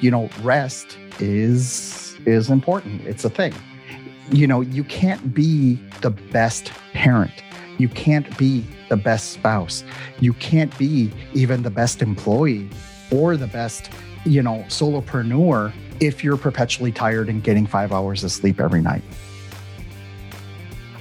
you know, rest is is important. It's a thing. You know, you can't be the best parent. You can't be the best spouse. You can't be even the best employee or the best, you know, solopreneur if you're perpetually tired and getting 5 hours of sleep every night.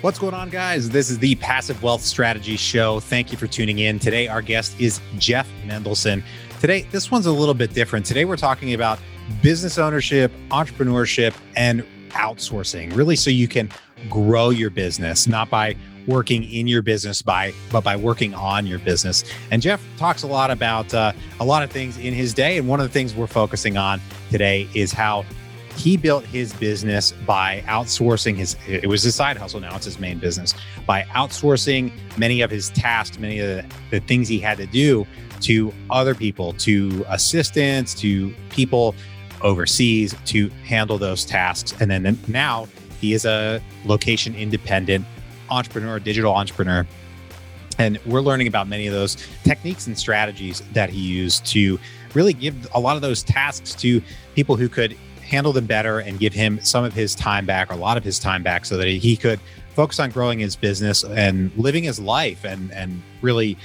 What's going on, guys? This is the Passive Wealth Strategy Show. Thank you for tuning in. Today, our guest is Jeff Mendelson. Today, this one's a little bit different. Today, we're talking about business ownership, entrepreneurship, and outsourcing, really, so you can grow your business, not by working in your business by but by working on your business and jeff talks a lot about uh, a lot of things in his day and one of the things we're focusing on today is how he built his business by outsourcing his it was his side hustle now it's his main business by outsourcing many of his tasks many of the, the things he had to do to other people to assistants to people overseas to handle those tasks. And then now he is a location independent entrepreneur digital entrepreneur. And we're learning about many of those techniques and strategies that he used to really give a lot of those tasks to people who could handle them better and give him some of his time back or a lot of his time back so that he could focus on growing his business and living his life and and really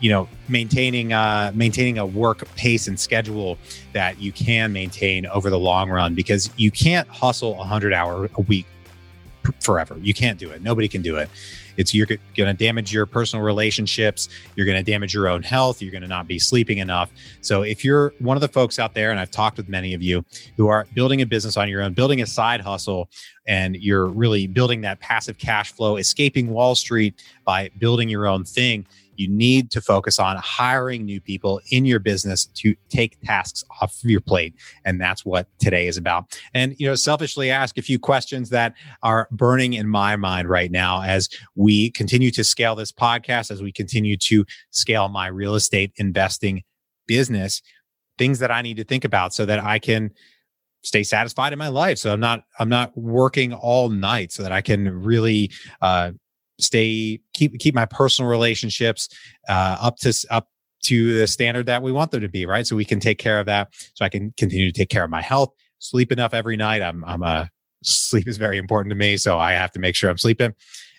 you know maintaining uh maintaining a work pace and schedule that you can maintain over the long run because you can't hustle 100 hour a week forever. You can't do it. Nobody can do it it's you're going to damage your personal relationships. You're going to damage your own health. You're going to not be sleeping enough. So if you're one of the folks out there, and I've talked with many of you who are building a business on your own, building a side hustle, and you're really building that passive cash flow, escaping Wall Street by building your own thing, you need to focus on hiring new people in your business to take tasks off of your plate. And that's what today is about. And, you know, selfishly ask a few questions that are burning in my mind right now as we continue to scale this podcast, as we continue to scale my real estate investing business, things that I need to think about so that I can stay satisfied in my life so i'm not i'm not working all night so that i can really uh, stay keep keep my personal relationships uh, up to up to the standard that we want them to be, right? So we can take care of that. So I can continue to take care of my health, sleep enough every night. I'm I'm a sleep is very important to me, so I have to make sure I'm sleeping.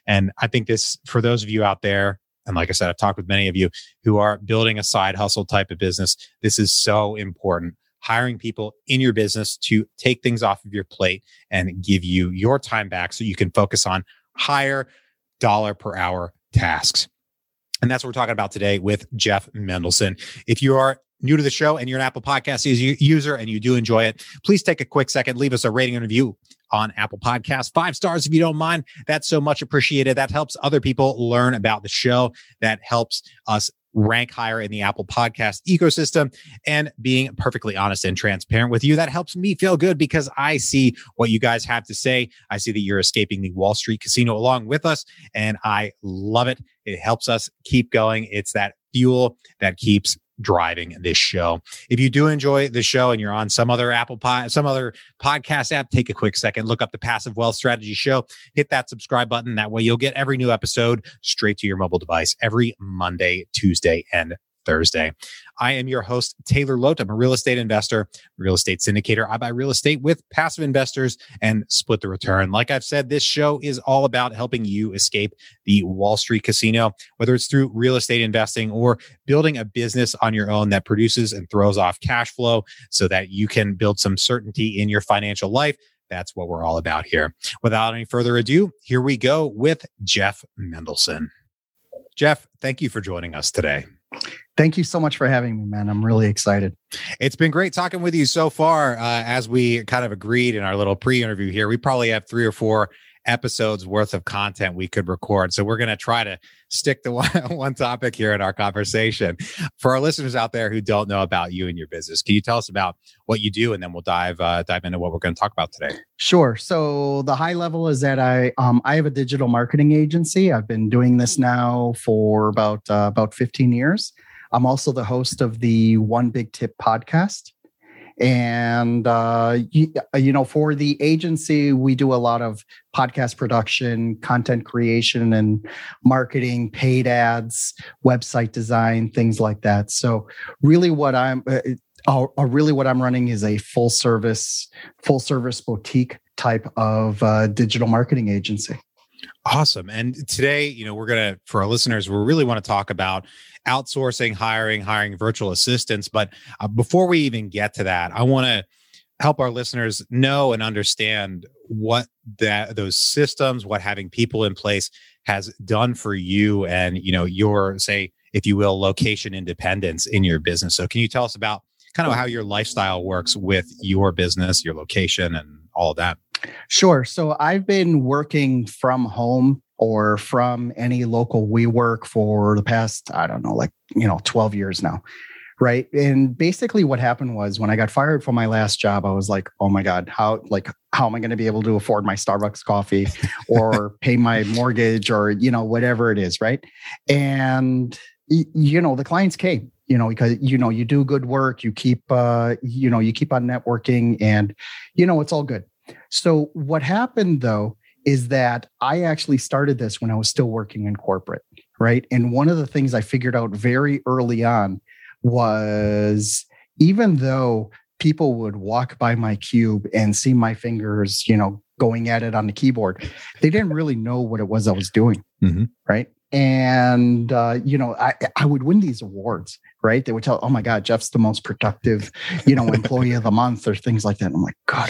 And I think this for those of you out there, and like I said, I've talked with many of you who are building a side hustle type of business. This is so important. Hiring people in your business to take things off of your plate and give you your time back so you can focus on higher dollar per hour tasks. And that's what we're talking about today with Jeff Mendelson. If you are new to the show and you're an Apple Podcast user and you do enjoy it, please take a quick second, leave us a rating and review on Apple Podcasts. Five stars if you don't mind. That's so much appreciated. That helps other people learn about the show. That helps us rank higher in the Apple podcast ecosystem and being perfectly honest and transparent with you. That helps me feel good because I see what you guys have to say. I see that you're escaping the Wall Street casino along with us and I love it. It helps us keep going. It's that fuel that keeps driving this show. If you do enjoy the show and you're on some other Apple Pod, some other podcast app, take a quick second, look up the Passive Wealth Strategy Show, hit that subscribe button. That way you'll get every new episode straight to your mobile device every Monday, Tuesday, and Thursday. I am your host, Taylor Loht. I'm a real estate investor, real estate syndicator. I buy real estate with passive investors and split the return. Like I've said, this show is all about helping you escape the Wall Street casino, whether it's through real estate investing or building a business on your own that produces and throws off cash flow so that you can build some certainty in your financial life. That's what we're all about here. Without any further ado, here we go with Jeff Mendelson. Jeff, thank you for joining us today. Thank you so much for having me, man. I'm really excited. It's been great talking with you so far. Uh, as we kind of agreed in our little pre interview here, we probably have three or four episodes worth of content we could record. So we're going to try to stick to one, one topic here in our conversation. For our listeners out there who don't know about you and your business, can you tell us about what you do, and then we'll dive uh, dive into what we're going to talk about today? Sure. So the high level is that I um, I have a digital marketing agency. I've been doing this now for about uh, about 15 years. I'm also the host of the One Big Tip podcast. And, uh, you, you, know, for the agency, we do a lot of podcast production, content creation, and marketing, paid ads, website design, things like that. So, really, what I'm, uh, uh, uh, really what I'm running is a full service, full service boutique type of uh, digital marketing agency. Awesome. And today, you know, we're going to, for our listeners, we really want to talk about outsourcing, hiring, hiring virtual assistants. But uh, before we even get to that, I want to help our listeners know and understand what that those systems, what having people in place has done for you and, you know, your say, if you will, location independence in your business. So can you tell us about kind of how your lifestyle works with your business, your location and all of that? Sure. So I've been working from home or from any local WeWork for the past, I don't know, like, you know, 12 years now. Right. And basically what happened was when I got fired from my last job, I was like, oh my God, how like how am I going to be able to afford my Starbucks coffee or pay my mortgage or, you know, whatever it is. Right. And you know, the clients came, you know, because you know, you do good work, you keep uh, you know, you keep on networking and you know, it's all good. So, what happened though is that I actually started this when I was still working in corporate, right? And one of the things I figured out very early on was even though people would walk by my cube and see my fingers, you know, going at it on the keyboard, they didn't really know what it was I was doing, mm-hmm. right? And uh, you know, I I would win these awards, right? They would tell, "Oh my God, Jeff's the most productive, you know, employee of the month," or things like that. And I'm like, God,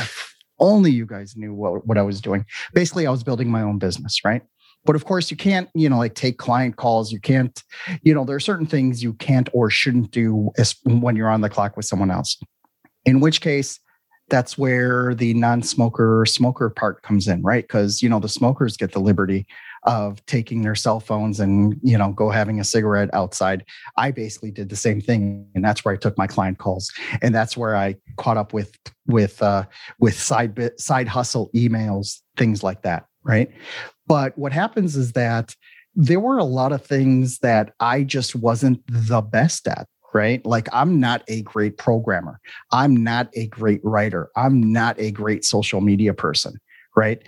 only you guys knew what, what I was doing. Basically, I was building my own business, right? But of course, you can't, you know, like take client calls. You can't, you know, there are certain things you can't or shouldn't do when you're on the clock with someone else. In which case, that's where the non-smoker smoker part comes in, right? Because you know the smokers get the liberty of taking their cell phones and you know go having a cigarette outside i basically did the same thing and that's where i took my client calls and that's where i caught up with with uh with side bit side hustle emails things like that right but what happens is that there were a lot of things that i just wasn't the best at right? Like, I'm not a great programmer. I'm not a great writer. I'm not a great social media person, right?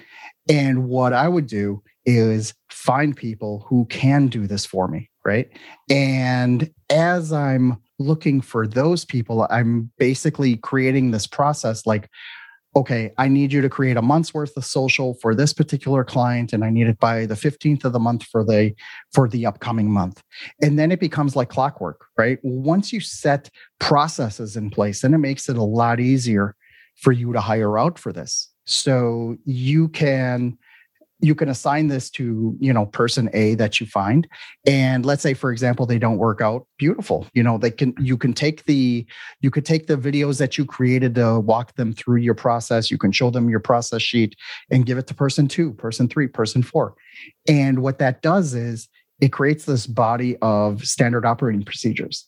And what I would do is find people who can do this for me, right? And as I'm looking for those people, I'm basically creating this process like, okay, I need you to create a month's worth of social for this particular client and I need it by the 15th of the month for the for the upcoming month. And then it becomes like clockwork, right? Once you set processes in place, then it makes it a lot easier for you to hire out for this. So you can you can assign this to you know person a that you find. And let's say for example they don't work out beautiful you know they can you can take the you could take the videos that you created to walk them through your process. You can show them your process sheet and give it to person two person three person four. And what that does is it creates this body of standard operating procedures.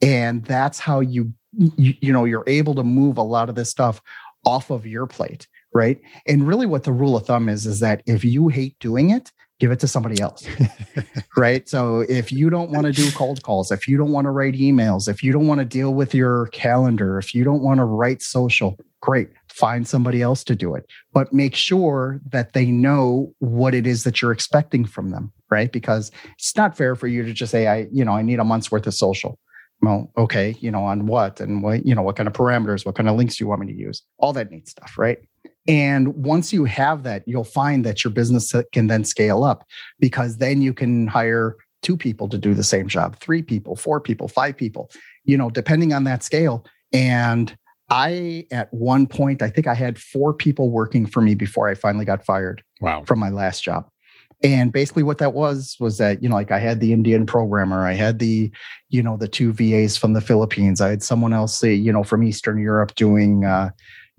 And that's how you you, you know you're able to move a lot of this stuff off of your plate right? And really what the rule of thumb is is that if you hate doing it, give it to somebody else. right? So if you don't want to do cold calls, if you don't want to write emails, if you don't want to deal with your calendar, if you don't want to write social, great. Find somebody else to do it. But make sure that they know what it is that you're expecting from them, right? Because it's not fair for you to just say I, you know, I need a month's worth of social well okay you know on what and what you know what kind of parameters what kind of links do you want me to use all that neat stuff right and once you have that, you'll find that your business can then scale up because then you can hire two people to do the same job, three people, four people, five people, you know, depending on that scale. And I, at one point, I think I had four people working for me before I finally got fired wow. from my last job. And basically what that was was that, you know, like I had the Indian programmer, I had the, you know, the two VAs from the Philippines, I had someone else, you know, from Eastern Europe doing, uh,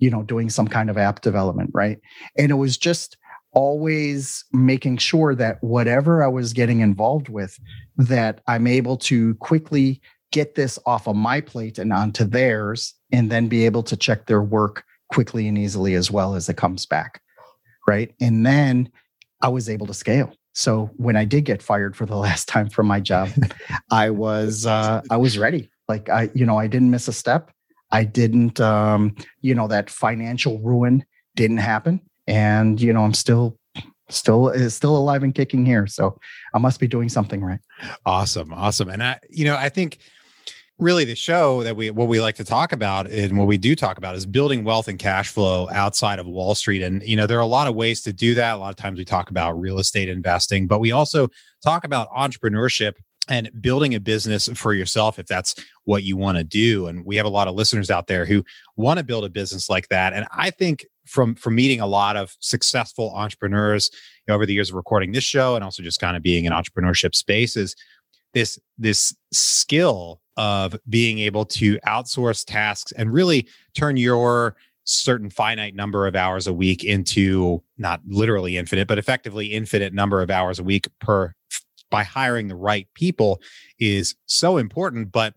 you know, doing some kind of app development, right? And it was just always making sure that whatever I was getting involved with, that I'm able to quickly get this off of my plate and onto theirs, and then be able to check their work quickly and easily as well as it comes back. Right. And then I was able to scale. So when I did get fired for the last time from my job, I was uh, I was ready. Like I, you know, I didn't miss a step. I didn't, um, you know, that financial ruin didn't happen. And, you know, I'm still, still is still alive and kicking here. So I must be doing something right. Awesome. Awesome. And I, you know, I think really the show that we what we like to talk about and what we do talk about is building wealth and cash flow outside of Wall Street. And you know, there are a lot of ways to do that. A lot of times we talk about real estate investing, but we also talk about entrepreneurship and building a business for yourself if that's what you want to do and we have a lot of listeners out there who want to build a business like that and i think from from meeting a lot of successful entrepreneurs you know, over the years of recording this show and also just kind of being in entrepreneurship spaces this this skill of being able to outsource tasks and really turn your certain finite number of hours a week into not literally infinite but effectively infinite number of hours a week per by hiring the right people is so important. But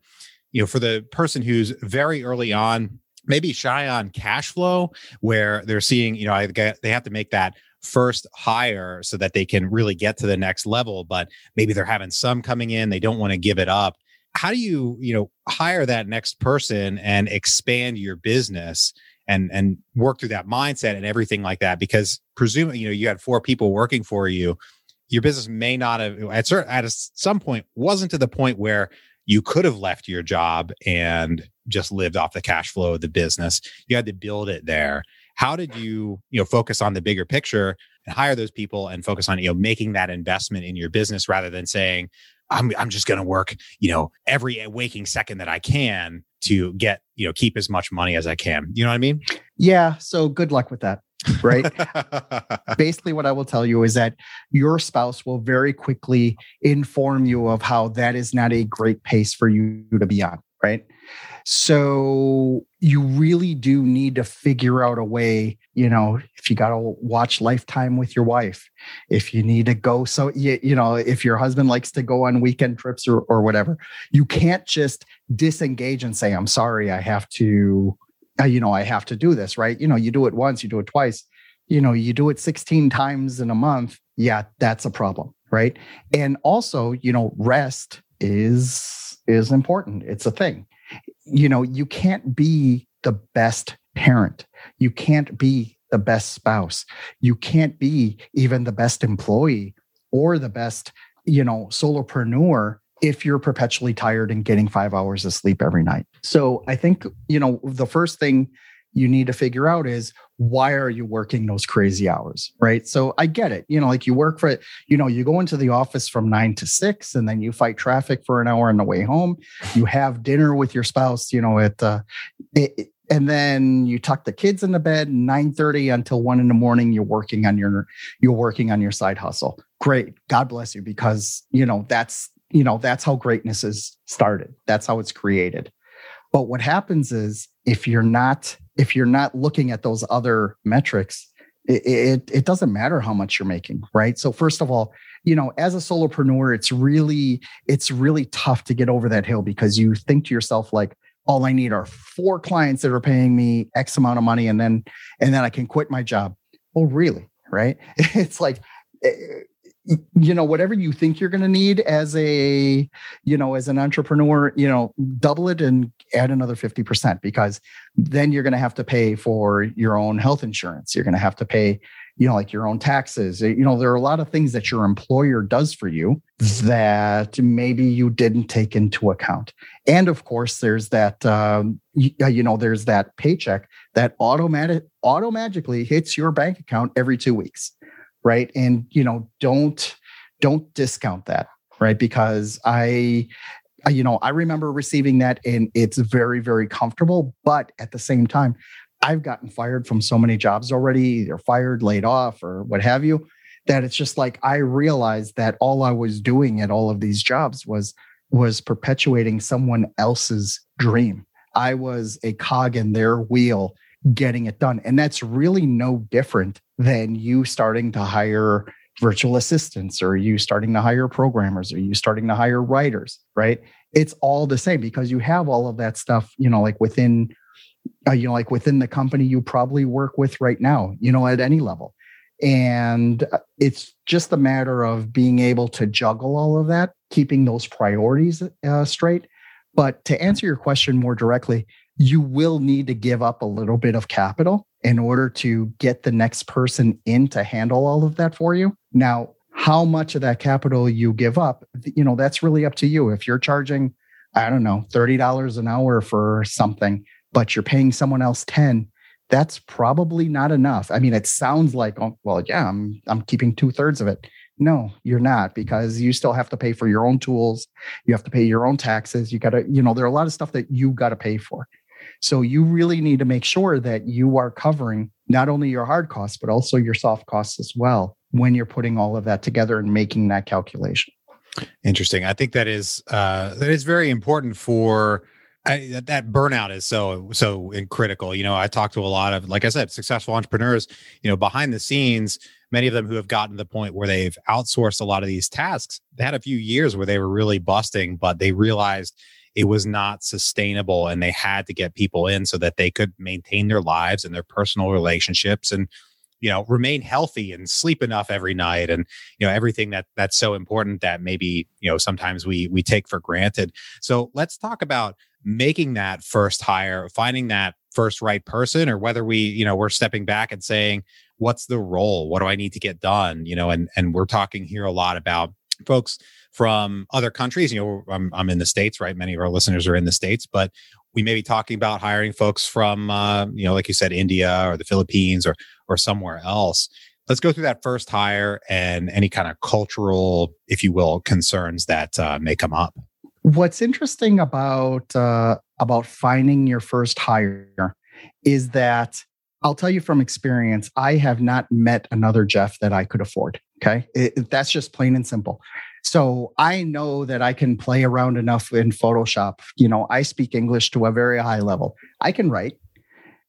you know, for the person who's very early on, maybe shy on cash flow, where they're seeing, you know, they have to make that first hire so that they can really get to the next level. But maybe they're having some coming in, they don't want to give it up. How do you, you know, hire that next person and expand your business? and and work through that mindset and everything like that because presumably you know you had four people working for you your business may not have at certain at some point wasn't to the point where you could have left your job and just lived off the cash flow of the business. You had to build it there. How did you, you know, focus on the bigger picture and hire those people and focus on, you know, making that investment in your business rather than saying, I'm I'm just going to work, you know, every waking second that I can to get, you know, keep as much money as I can. You know what I mean? Yeah. So good luck with that right? Basically, what I will tell you is that your spouse will very quickly inform you of how that is not a great pace for you to be on, right? So you really do need to figure out a way, you know, if you got to watch Lifetime with your wife, if you need to go, so you, you know, if your husband likes to go on weekend trips or, or whatever, you can't just disengage and say, I'm sorry, I have to Ah, you know, I have to do this, right? You know, you do it once, you do it twice, you know, you do it 16 times in a month. Yeah, that's a problem, right? And also, you know, rest is is important. It's a thing. You know, you can't be the best parent. You can't be the best spouse. You can't be even the best employee or the best, you know, solopreneur if you're perpetually tired and getting five hours of sleep every night. So I think, you know, the first thing you need to figure out is why are you working those crazy hours right? So i get it. You know like you work for you know you go into the office from 9 to 6 and then you fight traffic for an hour on the way home. You have dinner with your spouse you know at uh, and then you tuck the kids in the bed 9:30 until 1 in the morning you're working on your you're working on your side hustle. Great. God bless you because you know that's you know that's how greatness is started. That's how it's created. But what happens is if you're not if you're not looking at those other metrics it, it, it doesn't matter how much you're making right? So first of all you know as a solopreneur it's really it's really tough to get over that hill because you think to yourself like all i need are four clients that are paying me x amount of money and then and then i can quit my job. Oh really right? It's like eh, you know whatever you think you're going to need as a you know as an entrepreneur you know double it and add another 50% because then you're going to have to pay for your own health insurance. You're going to have to pay you know like your own taxes. You know there are a lot of things that your employer does for you that maybe you didn't take into account. And of course there's that um, you, you know there's that paycheck that automatic automatically hits your bank account every two weeks right? And you know don't don't discount that right? Because i you know i remember receiving that and it's very very comfortable but at the same time i've gotten fired from so many jobs already either fired laid off or what have you that it's just like i realized that all i was doing at all of these jobs was was perpetuating someone else's dream. I was a cog in their wheel getting it done. And that's really no different than you starting to hire virtual assistants or you starting to hire programmers or you starting to hire writers right? It's all the same because you have all of that stuff you know like within uh, you know like within the company you probably work with right now you know at any level. And uh, it's just a matter of being able to juggle all of that keeping those priorities uh, straight. But to answer your question more directly you will need to give up a little bit of capital in order to get the next person in to handle all of that for you. Now, how much of that capital you give up, you know, that's really up to you. If you're charging I don't know, $30 an hour for something, but you're paying someone else 10, that's probably not enough. I mean, it sounds like, oh, well, yeah, I'm, I'm keeping two thirds of it. No, you're not because you still have to pay for your own tools. You have to pay your own taxes. You got to, you know, there are a lot of stuff that you got to pay for. So you really need to make sure that you are covering not only your hard costs, but also your soft costs as well when you're putting all of that together and making that calculation. Interesting. I think that is uh, that is very important for I, that, burnout is so so critical. You know, I talk to a lot of, like I said, successful entrepreneurs. You know, behind the scenes, many of them who have gotten to the point where they've outsourced a lot of these tasks. They had a few years where they were really busting, but they realized it was not sustainable, and they had to get people in so that they could maintain their lives and their personal relationships and you know remain healthy and sleep enough every night and you know everything that that's so important that maybe you know sometimes we we take for granted. So let's talk about making that first hire finding that first right person or whether we you know we're stepping back and saying what's the role? What do i need to get done? You know and and we're talking here a lot about folks from other countries you know i'm, I'm in the states right? Many of our listeners are in the states but we may be talking about hiring folks from uh, you know like you said india or the philippines or or somewhere else. Let's go through that first hire and any kind of cultural if you will concerns that uh, may come up. What's interesting about uh, about finding your first hire is that I'll tell you from experience, I have not met another Jeff that I could afford. Okay. It, that's just plain and simple. So I know that I can play around enough in Photoshop. You know, I speak English to a very high level. I can write.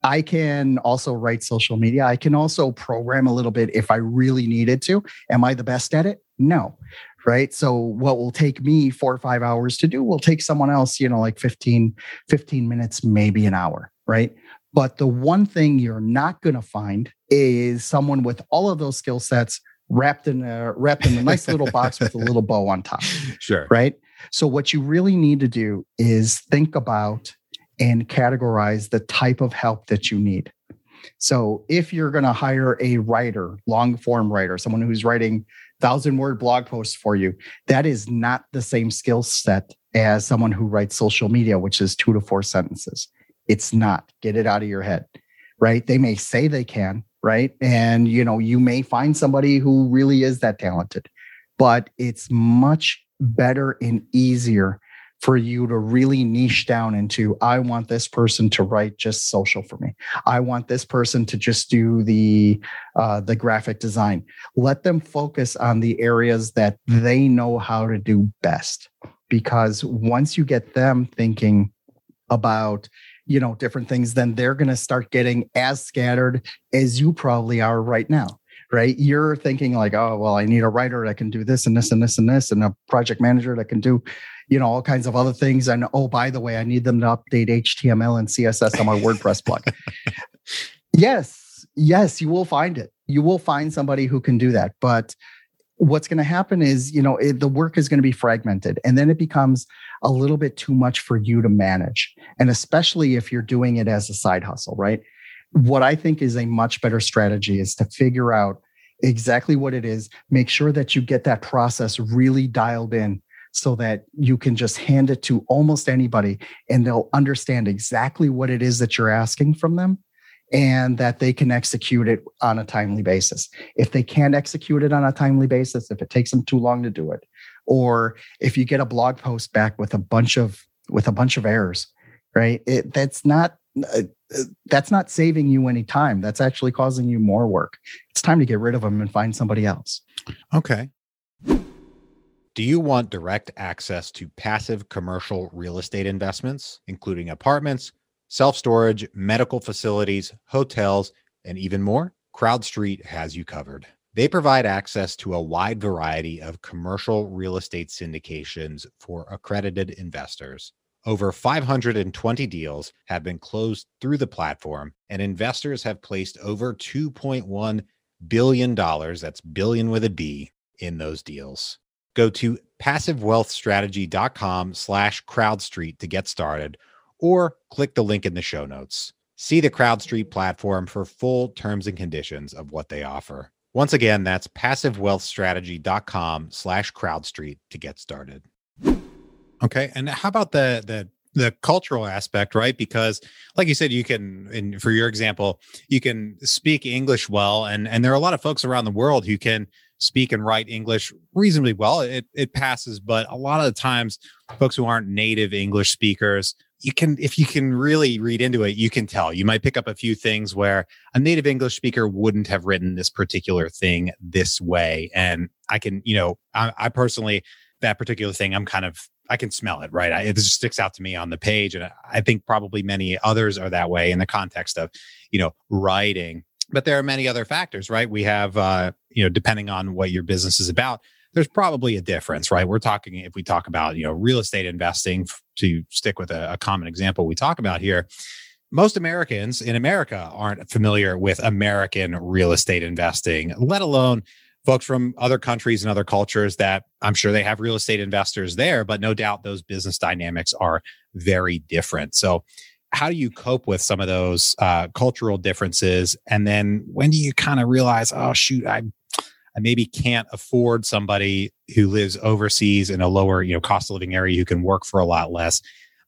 I can also write social media. I can also program a little bit if I really needed to. Am I the best at it? No. Right. So what will take me four or five hours to do will take someone else, you know, like 15, 15 minutes, maybe an hour. Right. But the one thing you're not going to find is someone with all of those skill sets wrapped in a wrapped in a nice little box with a little bow on top. Sure. Right. So what you really need to do is think about and categorize the type of help that you need. So if you're going to hire a writer, long form writer, someone who's writing thousand word blog posts for you, that is not the same skill set as someone who writes social media, which is two to four sentences. It's not. Get it out of your head, right? They may say they can, right? And you know, you may find somebody who really is that talented, but it's much better and easier for you to really niche down into I want this person to write just social for me. I want this person to just do the uh, the graphic design. Let them focus on the areas that they know how to do best. Because once you get them thinking about you know different things then they're going to start getting as scattered as you probably are right now right? You're thinking like oh well i need a writer that can do this and this and this and this and a project manager that can do you know all kinds of other things and oh by the way i need them to update html and css on my wordpress blog yes yes you will find it. You will find somebody who can do that but what's going to happen is you know it, the work is going to be fragmented and then it becomes a little bit too much for you to manage and especially if you're doing it as a side hustle right? What i think is a much better strategy is to figure out exactly what it is make sure that you get that process really dialed in so that you can just hand it to almost anybody and they'll understand exactly what it is that you're asking from them and that they can execute it on a timely basis. If they can't execute it on a timely basis, if it takes them too long to do it, or if you get a blog post back with a bunch of with a bunch of errors, right? It, that's not uh, that's not saving you any time. That's actually causing you more work. It's time to get rid of them and find somebody else. Okay. Do you want direct access to passive commercial real estate investments, including apartments? Self storage, medical facilities, hotels, and even more, CrowdStreet has you covered. They provide access to a wide variety of commercial real estate syndications for accredited investors. Over 520 deals have been closed through the platform, and investors have placed over $2.1 billion, that's billion with a B, in those deals. Go to passivewealthstrategy.com slash crowdstreet to get started or click the link in the show notes. See the CrowdStreet platform for full terms and conditions of what they offer. Once again, that's passivewealthstrategy.com slash CrowdStreet to get started. Okay. And how about the the the cultural aspect, right? Because like you said, you can and for your example, you can speak English well and and there are a lot of folks around the world who can speak and write English reasonably well. It it passes, but a lot of the times folks who aren't native English speakers, you can if you can really read into it, you can tell. You might pick up a few things where a native English speaker wouldn't have written this particular thing this way. And I can, you know, I, I personally that particular thing, I'm kind of I can smell it, right? I, it just sticks out to me on the page, and I think probably many others are that way in the context of, you know, writing but there are many other factors, right? We have, uh, you know, depending on what your business is about, there's probably a difference, right? We're talking, if we talk about, you know, real estate investing, to stick with a, a common example we talk about here, most Americans in America aren't familiar with American real estate investing, let alone folks from other countries and other cultures that I'm sure they have real estate investors there, but no doubt those business dynamics are very different. So how do you cope with some of those uh, cultural differences? And then when do you kind of realize, oh shoot, I I maybe can't afford somebody who lives overseas in a lower, you know, cost of living area who can work for a lot less.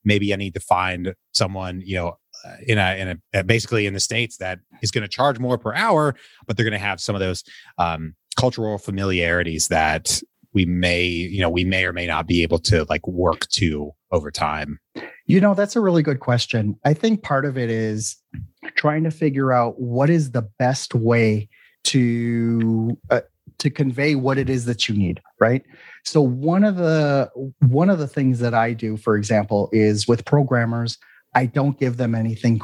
Maybe I need to find someone, you know, uh, in a in a basically in the states that is going to charge more per hour, but they're going to have some of those um, cultural familiarities that we may, you know, we may or may not be able to like work to over time. You know, that's a really good question. I think part of it is trying to figure out what is the best way to uh, to convey what it is that you need, right? So one of the one of the things that I do, for example, is with programmers, I don't give them anything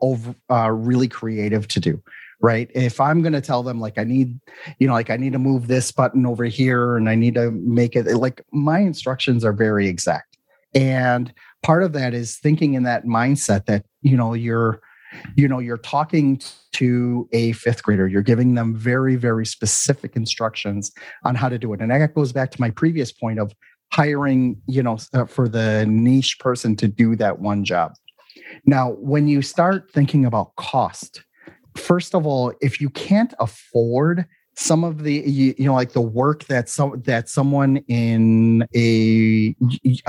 over uh, really creative to do right if i'm going to tell them like i need you know like i need to move this button over here and i need to make it like my instructions are very exact and part of that is thinking in that mindset that you know you're you know you're talking to a fifth grader you're giving them very very specific instructions on how to do it. And that goes back to my previous point of hiring you know uh, for the niche person to do that one job. Now when you start thinking about cost first of all if you can't afford some of the you, you, know like the work that some that someone in a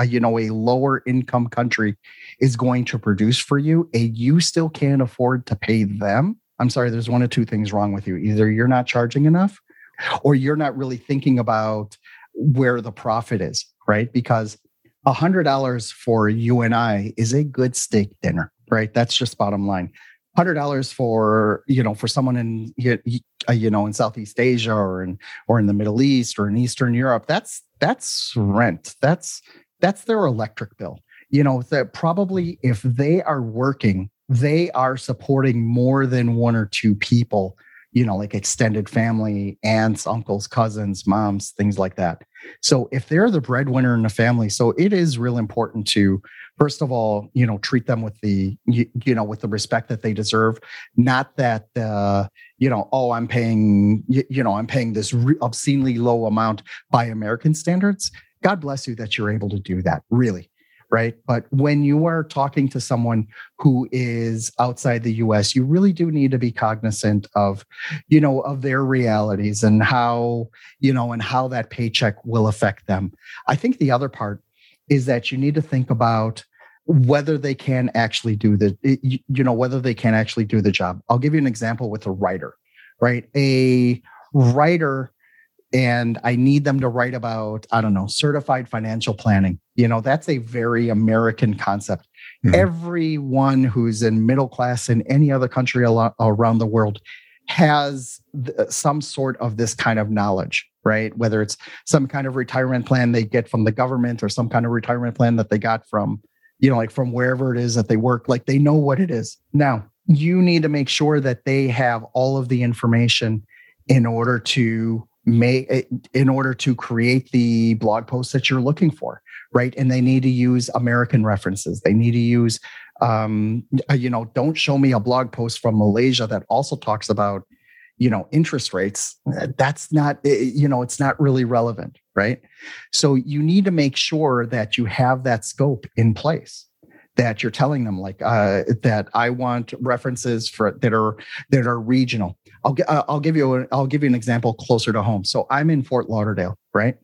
you know a lower income country is going to produce for you and you still can't afford to pay them i'm sorry there's one or two things wrong with you. Either you're not charging enough or you're not really thinking about where the profit is right? Because a hundred dollars for you and i is a good steak dinner right? That's just bottom line hundred dollars for you know for someone in uh, you know in Southeast Asia or in or in the Middle East or in Eastern Europe that's that's rent. That's that's their electric bill. You know that probably if they are working they are supporting more than one or two people you know like extended family aunts uncles cousins moms things like that so if they're the breadwinner in the family so it is real important to first of all, you know, treat them with the you, you know with the respect that they deserve. Not that uh, you know, oh, I'm paying you, you know, I'm paying this obscenely low amount by American standards. God bless you that you're able to do that. Really, right? But when you are talking to someone who is outside the US, you really do need to be cognizant of, you know, of their realities and how, you know, and how that paycheck will affect them. I think the other part is that you need to think about whether they can actually do the you know whether they can actually do the job i'll give you an example with a writer right a writer and i need them to write about i don't know certified financial planning you know that's a very american concept mm-hmm. everyone who's in middle class in any other country around the world has some sort of this kind of knowledge right whether it's some kind of retirement plan they get from the government or some kind of retirement plan that they got from you know, like from wherever it is that they work, like they know what it is. Now, you need to make sure that they have all of the information in order to make eh, in order to create the blog post that you're looking for right? And they need to use american references. They need to use um, uh, you know don't show me a blog post from malaysia that also talks about you know interest rates. That's not eh, you know it's not really relevant right? So you need to make sure that you have that scope in place that you're telling them like uh, that i want references for that are that are regional i'll uh, i'll give you a, i'll give you an example closer to home so i'm in fort lauderdale right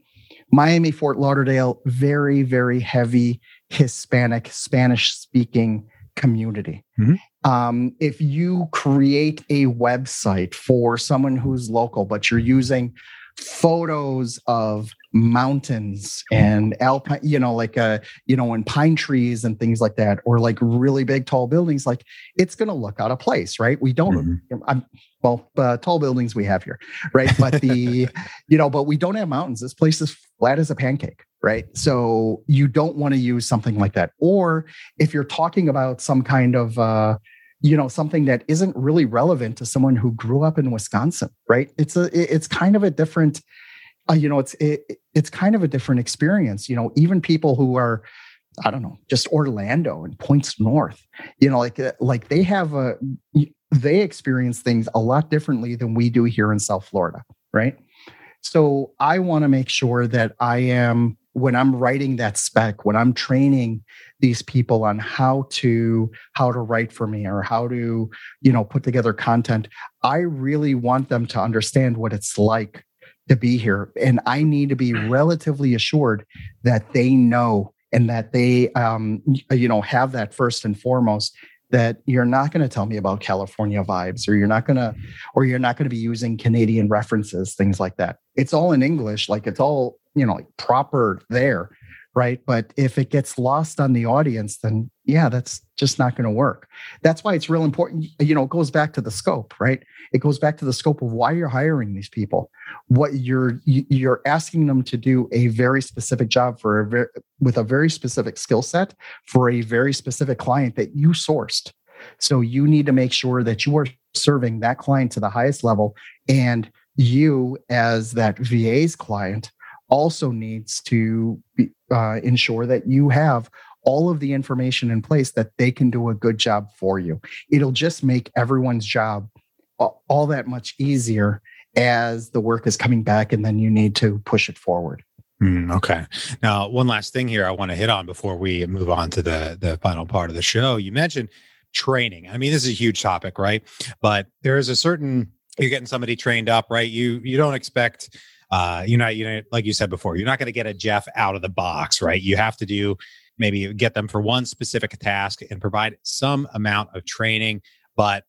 Miami, Fort Lauderdale, very, very heavy Hispanic, Spanish speaking community. Mm-hmm. Um, if you create a website for someone who's local, but you're using photos of mountains and alpine you know like uh you know and pine trees and things like that or like really big tall buildings like it's going to look out of place right? We don't mm-hmm. i'm well uh, tall buildings we have here right? But the you know but we don't have mountains. This place is flat as a pancake right? So you don't want to use something like that. Or if you're talking about some kind of uh you know something that isn't really relevant to someone who grew up in wisconsin right it's a it's kind of a different uh, you know, it's it, it's kind of a different experience. You know, even people who are, I don't know, just Orlando and points north. You know, like uh, like they have a they experience things a lot differently than we do here in South Florida, right? So I want to make sure that I am when I'm writing that spec, when I'm training these people on how to how to write for me or how to you know put together content i really want them to understand what it's like to be here. And I need to be relatively assured that they know and that they, um, you know, have that first and foremost that you're not going to tell me about California vibes or you're not going to, or you're not going to be using Canadian references, things like that. It's all in English, like it's all, you know, like proper there right? But if it gets lost on the audience, then yeah, that's just not going to work. That's why it's real important. You know, it goes back to the scope, right? It goes back to the scope of why you're hiring these people. What you're you're asking them to do a very specific job for a very, with a very specific skill set for a very specific client that you sourced. So you need to make sure that you are serving that client to the highest level and you as that VA's client also needs to be, uh, ensure that you have all of the information in place that they can do a good job for you. It'll just make everyone's job all that much easier as the work is coming back and then you need to push it forward. Mm, okay. Now, one last thing here I want to hit on before we move on to the the final part of the show. You mentioned training. I mean, this is a huge topic, right? But there is a certain you're getting somebody trained up, right? You you don't expect uh, you know, you know, like you said before, you're not going to get a Jeff out of the box, right? You have to do maybe get them for one specific task and provide some amount of training. But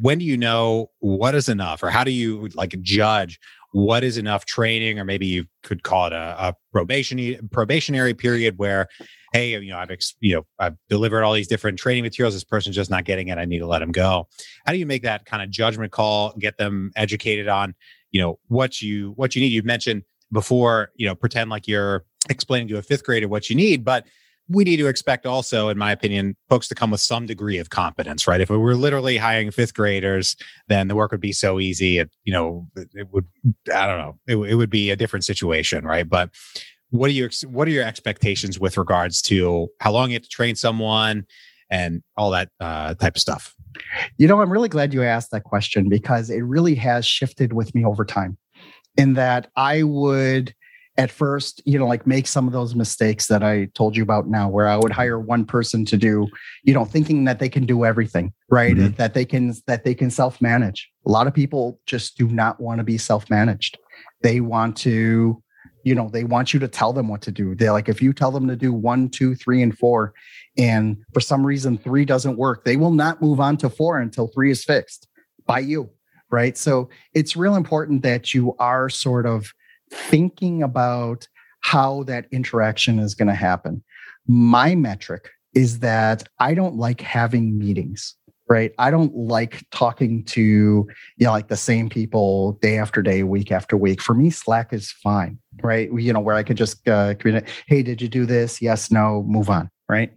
when do you know what is enough, or how do you like judge what is enough training, or maybe you could call it a, a probation probationary period where, hey, you know, I've ex- you know I've delivered all these different training materials. This person's just not getting it. I need to let them go. How do you make that kind of judgment call? Get them educated on you know what you what you need. You've mentioned before you know pretend like you're explaining to a fifth grader what you need but we need to expect also in my opinion folks to come with some degree of competence right? If we were literally hiring fifth graders then the work would be so easy. It you know it would i don't know it, it would be a different situation right? But what are your what are your expectations with regards to how long you have to train someone and all that uh, type of stuff you know, I'm really glad you asked that question because it really has shifted with me over time. In that I would at first, you know, like make some of those mistakes that I told you about now, where I would hire one person to do, you know, thinking that they can do everything, right? Mm-hmm. That they can that they can self-manage. A lot of people just do not want to be self-managed. They want to, you know, they want you to tell them what to do. They're like, if you tell them to do one, two, three, and four, and for some reason three doesn't work, they will not move on to four until three is fixed by you. Right. So it's real important that you are sort of thinking about how that interaction is going to happen. My metric is that I don't like having meetings right? I don't like talking to, you know, like the same people day after day, week after week. For me, Slack is fine, right? You know, where I could just uh, communicate, hey, did you do this? Yes, no, move on, right?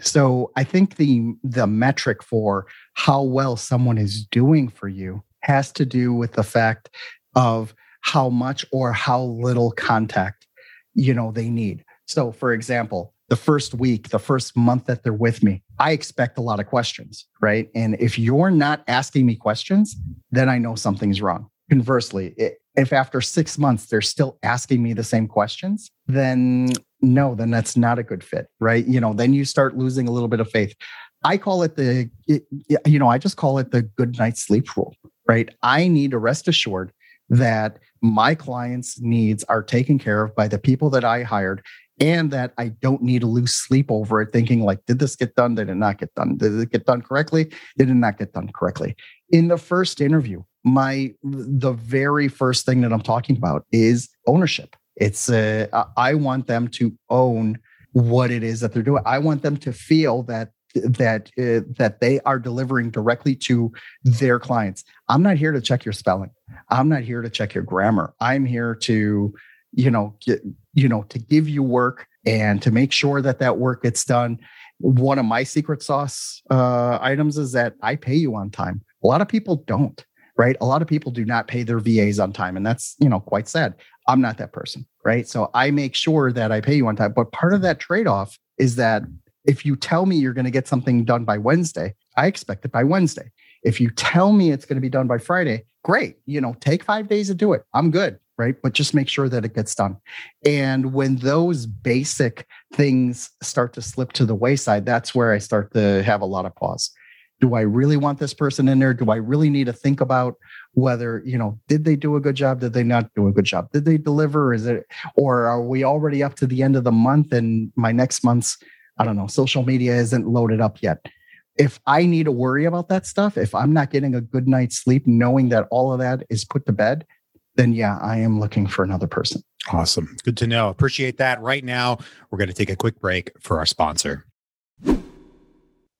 So I think the the metric for how well someone is doing for you has to do with the fact of how much or how little contact you know they need. So for example, the first week, the first month that they're with me, I expect a lot of questions, right? And if you're not asking me questions, then I know something's wrong. Conversely, if after six months they're still asking me the same questions, then no, then that's not a good fit, right? You know, then you start losing a little bit of faith. I call it the, you know, I just call it the good night sleep rule, right? I need to rest assured that my clients' needs are taken care of by the people that I hired and that I don't need to lose sleep over it, thinking like, did this get done? Did it not get done? Did it get done correctly? Did it not get done correctly? In the first interview, my the very first thing that I'm talking about is ownership. It's uh, I want them to own what it is that they're doing. I want them to feel that that uh, that they are delivering directly to their clients. I'm not here to check your spelling. I'm not here to check your grammar. I'm here to you know get, you know to give you work and to make sure that that work gets done. One of my secret sauce uh, items is that I pay you on time. A lot of people don't right? A lot of people do not pay their VAs on time, and that's you know quite sad. I'm not that person, right? So I make sure that I pay you on time. But part of that trade off is that if you tell me you're going to get something done by Wednesday, I expect it by Wednesday. If you tell me it's going to be done by Friday, great. You know, take five days to do it. I'm good, right? But just make sure that it gets done. And when those basic things start to slip to the wayside, that's where I start to have a lot of pause do I really want this person in there? Do I really need to think about whether, you know, did they do a good job? Did they not do a good job? Did they deliver? Is it, or are we already up to the end of the month and my next month's, I don't know, social media isn't loaded up yet? If I need to worry about that stuff, if I'm not getting a good night's sleep, knowing that all of that is put to bed, then yeah, I am looking for another person. Awesome. Good to know. Appreciate that. Right now, we're going to take a quick break for our sponsor.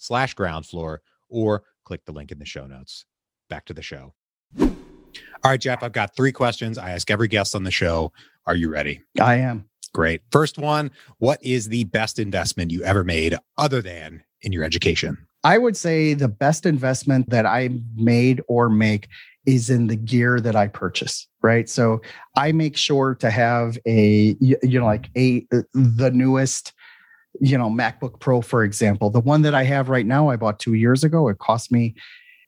slash Groundfloor or click the link in the show notes. Back to the show. All right, Jeff, I've got three questions. I ask every guest on the show. Are you ready? I am. Great. First one What is the best investment you ever made other than in your education? I would say the best investment that I made or make is in the gear that I purchase, right? So I make sure to have a, you know, like a, uh, the newest you know, MacBook Pro, for example, the one that I have right now, I bought two years ago. It cost me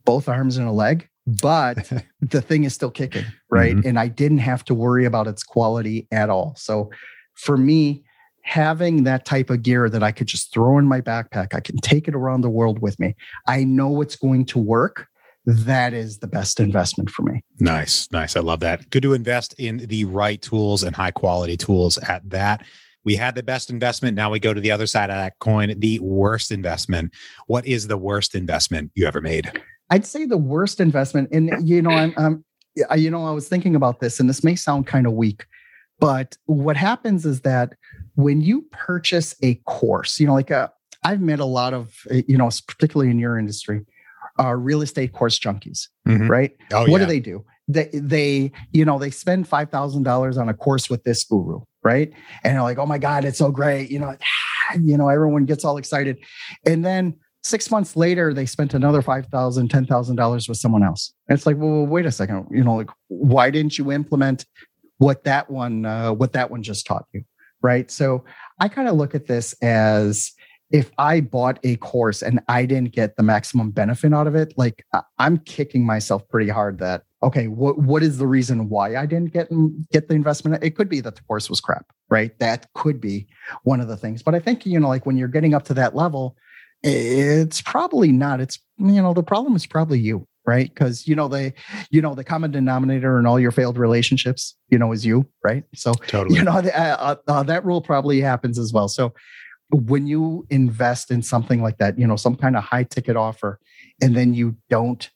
both arms and a leg, but the thing is still kicking, right? Mm-hmm. And I didn't have to worry about its quality at all. So for me, having that type of gear that I could just throw in my backpack, I can take it around the world with me. I know it's going to work. That is the best investment for me. Nice. Nice. I love that. Good to invest in the right tools and high quality tools at that we had the best investment. Now we go to the other side of that coin, the worst investment. What is the worst investment you ever made? I'd say the worst investment, and you know, I'm, I'm you know, I was thinking about this, and this may sound kind of weak, but what happens is that when you purchase a course, you know, like a, uh, I've met a lot of, uh, you know, particularly in your industry, are real estate course junkies, mm-hmm. right? Oh, what yeah. do they do? They, they, you know, they spend five thousand dollars on a course with this guru, right? And like, oh my God, it's so great. You know, you know, everyone gets all excited. And then six months later, they spent another $5,000, $10,000 with someone else. And it's like, well, wait a second, you know, like, why didn't you implement what that one, uh, what that one just taught you? Right. So I kind of look at this as, if I bought a course and I didn't get the maximum benefit out of it, like I'm kicking myself pretty hard that okay, what what is the reason why I didn't get get the investment? It could be that the course was crap, right? That could be one of the things. But I think you know, like when you're getting up to that level, it's probably not. It's you know, the problem is probably you, right? Because you know the you know, the common denominator in all your failed relationships, you know, is you, right? So totally. you know uh, uh, uh, that rule probably happens as well. So when you invest in something like that, you know, some kind of high ticket offer, and then you don't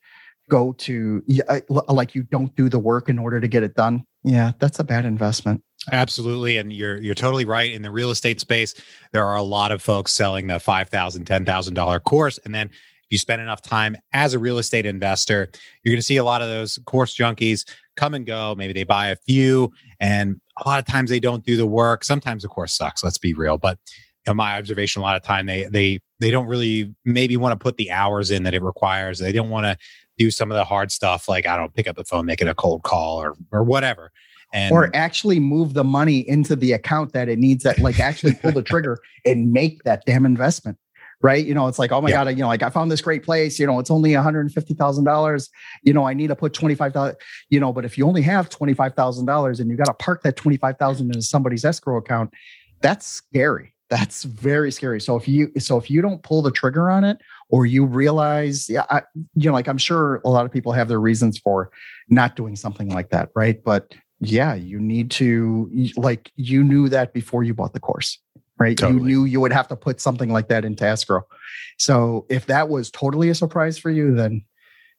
go to like you don't do the work in order to get it done. Yeah that's a bad investment. Absolutely and you're you're totally right. In the real estate space there are a lot of folks selling the $5000 $10000 course and then if you spend enough time as a real estate investor you're going to see a lot of those course junkies come and go. Maybe they buy a few and a lot of times they don't do the work. Sometimes the course sucks let's be real but in my observation a lot of time they they they don't really maybe want to put the hours in that it requires. They don't want to do some of the hard stuff like I don't pick up the phone, make it a cold call or or whatever. And or actually move the money into the account that it needs that like actually pull the trigger and make that damn investment right? You know, it's like, oh my yeah. God, you know, like I found this great place, you know, it's only $150,000. You know, I need to put 25,000, you know, but if you only have $25,000 and you got to park that 25,000 in somebody's escrow account, that's scary. That's very scary. So if you, so if you don't pull the trigger on it or you realize, yeah, I, you know, like I'm sure a lot of people have their reasons for not doing something like that, right? But yeah, you need to like you knew that before you bought the course, right? Totally. You knew you would have to put something like that into escrow. So if that was totally a surprise for you, then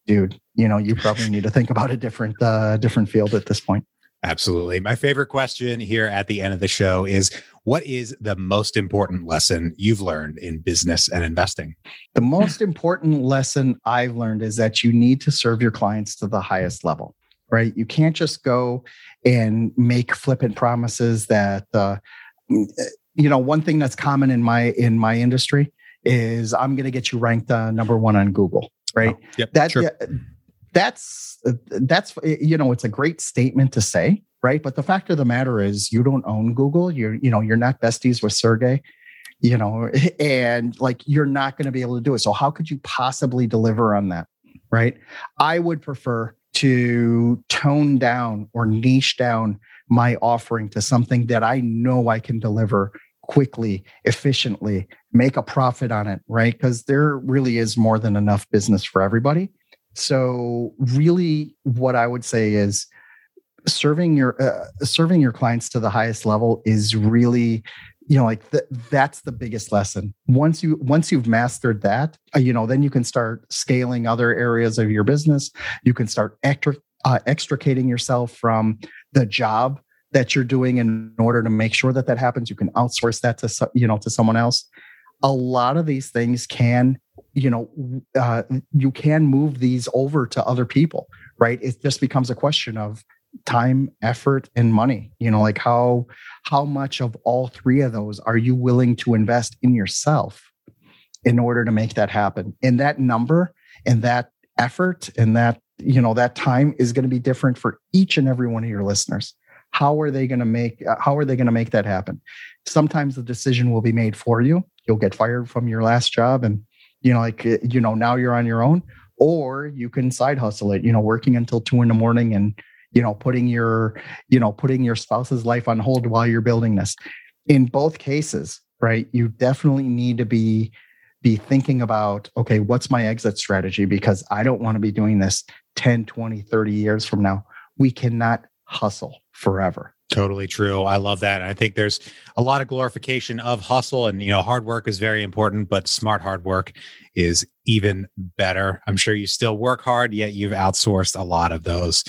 dude, you know, you probably need to think about a different uh different field at this point. Absolutely. My favorite question here at the end of the show is what is the most important lesson you've learned in business and investing? The most important lesson I've learned is that you need to serve your clients to the highest level, right? You can't just go and make flippant promises that, uh, you know, one thing that's common in my in my industry is I'm going to get you ranked uh, number one on Google, right? Oh, yep, that sure that's uh, that's uh, you know it's a great statement to say right? But the fact of the matter is you don't own google. You're you know you're not besties with sergey you know and like you're not going to be able to do it. So how could you possibly deliver on that right? I would prefer to tone down or niche down my offering to something that i know i can deliver quickly efficiently make a profit on it right? Because there really is more than enough business for everybody so really what I would say is serving your uh, serving your clients to the highest level is really you know like th- that's the biggest lesson. Once you once you've mastered that uh, you know then you can start scaling other areas of your business. You can start extra, uh, extricating yourself from the job that you're doing in order to make sure that that happens. You can outsource that to you know to someone else. A lot of these things can you know uh, you can move these over to other people right? It just becomes a question of time effort and money you know like how how much of all three of those are you willing to invest in yourself in order to make that happen? And that number and that effort and that you know that time is going to be different for each and every one of your listeners. How are they going to make uh, how are they going to make that happen? Sometimes the decision will be made for you. You'll get fired from your last job and you know, like, eh, you know, now you're on your own, or you can side hustle it, you know, working until two in the morning and, you know, putting your, you know, putting your spouse's life on hold while you're building this. In both cases, right, you definitely need to be be thinking about okay what's my exit strategy? Because i don't want to be doing this 10 20 30 years from now. We cannot hustle forever Totally true. I love that. I think there's a lot of glorification of hustle and you know hard work is very important, but smart hard work is even better. I'm sure you still work hard yet you've outsourced a lot of those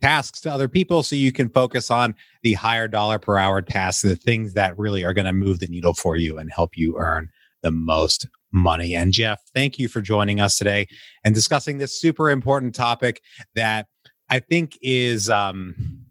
tasks to other people so you can focus on the higher dollar per hour tasks, the things that really are going to move the needle for you and help you earn the most money. And Jeff, thank you for joining us today and discussing this super important topic that I think is um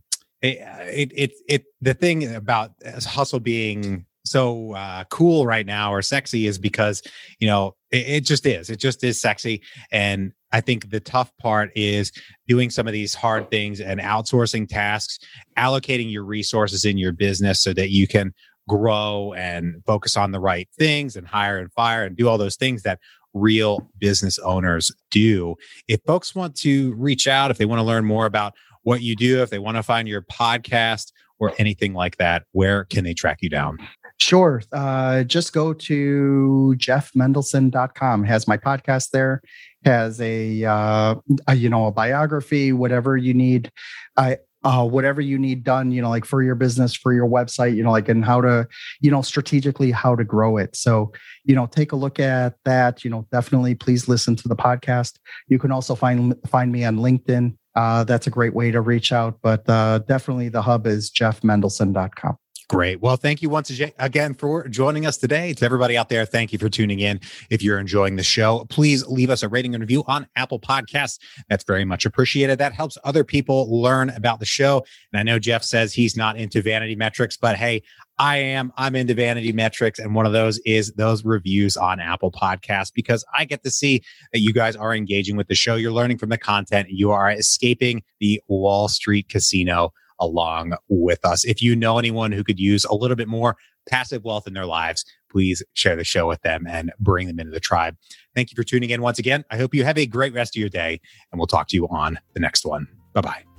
it, it, it, the thing about hustle being so uh, cool right now or sexy is because you know it, it, just is it just is sexy and i think the tough part is doing some of these hard things and outsourcing tasks allocating your resources in your business so that you can grow and focus on the right things and hire and fire and do all those things that real business owners do. If folks want to reach out, if they want to learn more about what you do, if they want to find your podcast or anything like that, where can they track you down? Sure. Uh, just go to jeffmendelson.com. Has my podcast there. Has a, uh, a you know a biography, whatever you need. I uh, whatever you need done, you know, like for your business, for your website, you know, like and how to, you know, strategically how to grow it. So, you know, take a look at that. You know, definitely please listen to the podcast. You can also find find me on LinkedIn. Uh, that's a great way to reach out, but uh, definitely the hub is jeffmendelson.com. Great. Well, thank you once again for joining us today. To everybody out there, thank you for tuning in. If you're enjoying the show, please leave us a rating and review on Apple Podcasts. That's very much appreciated. That helps other people learn about the show. And I know Jeff says he's not into vanity metrics, but hey, I am. I'm into vanity metrics. And one of those is those reviews on Apple Podcasts because I get to see that you guys are engaging with the show. You're learning from the content. You are escaping the Wall Street casino along with us. If you know anyone who could use a little bit more passive wealth in their lives, please share the show with them and bring them into the tribe. Thank you for tuning in once again. I hope you have a great rest of your day, and we'll talk to you on the next one. Bye bye.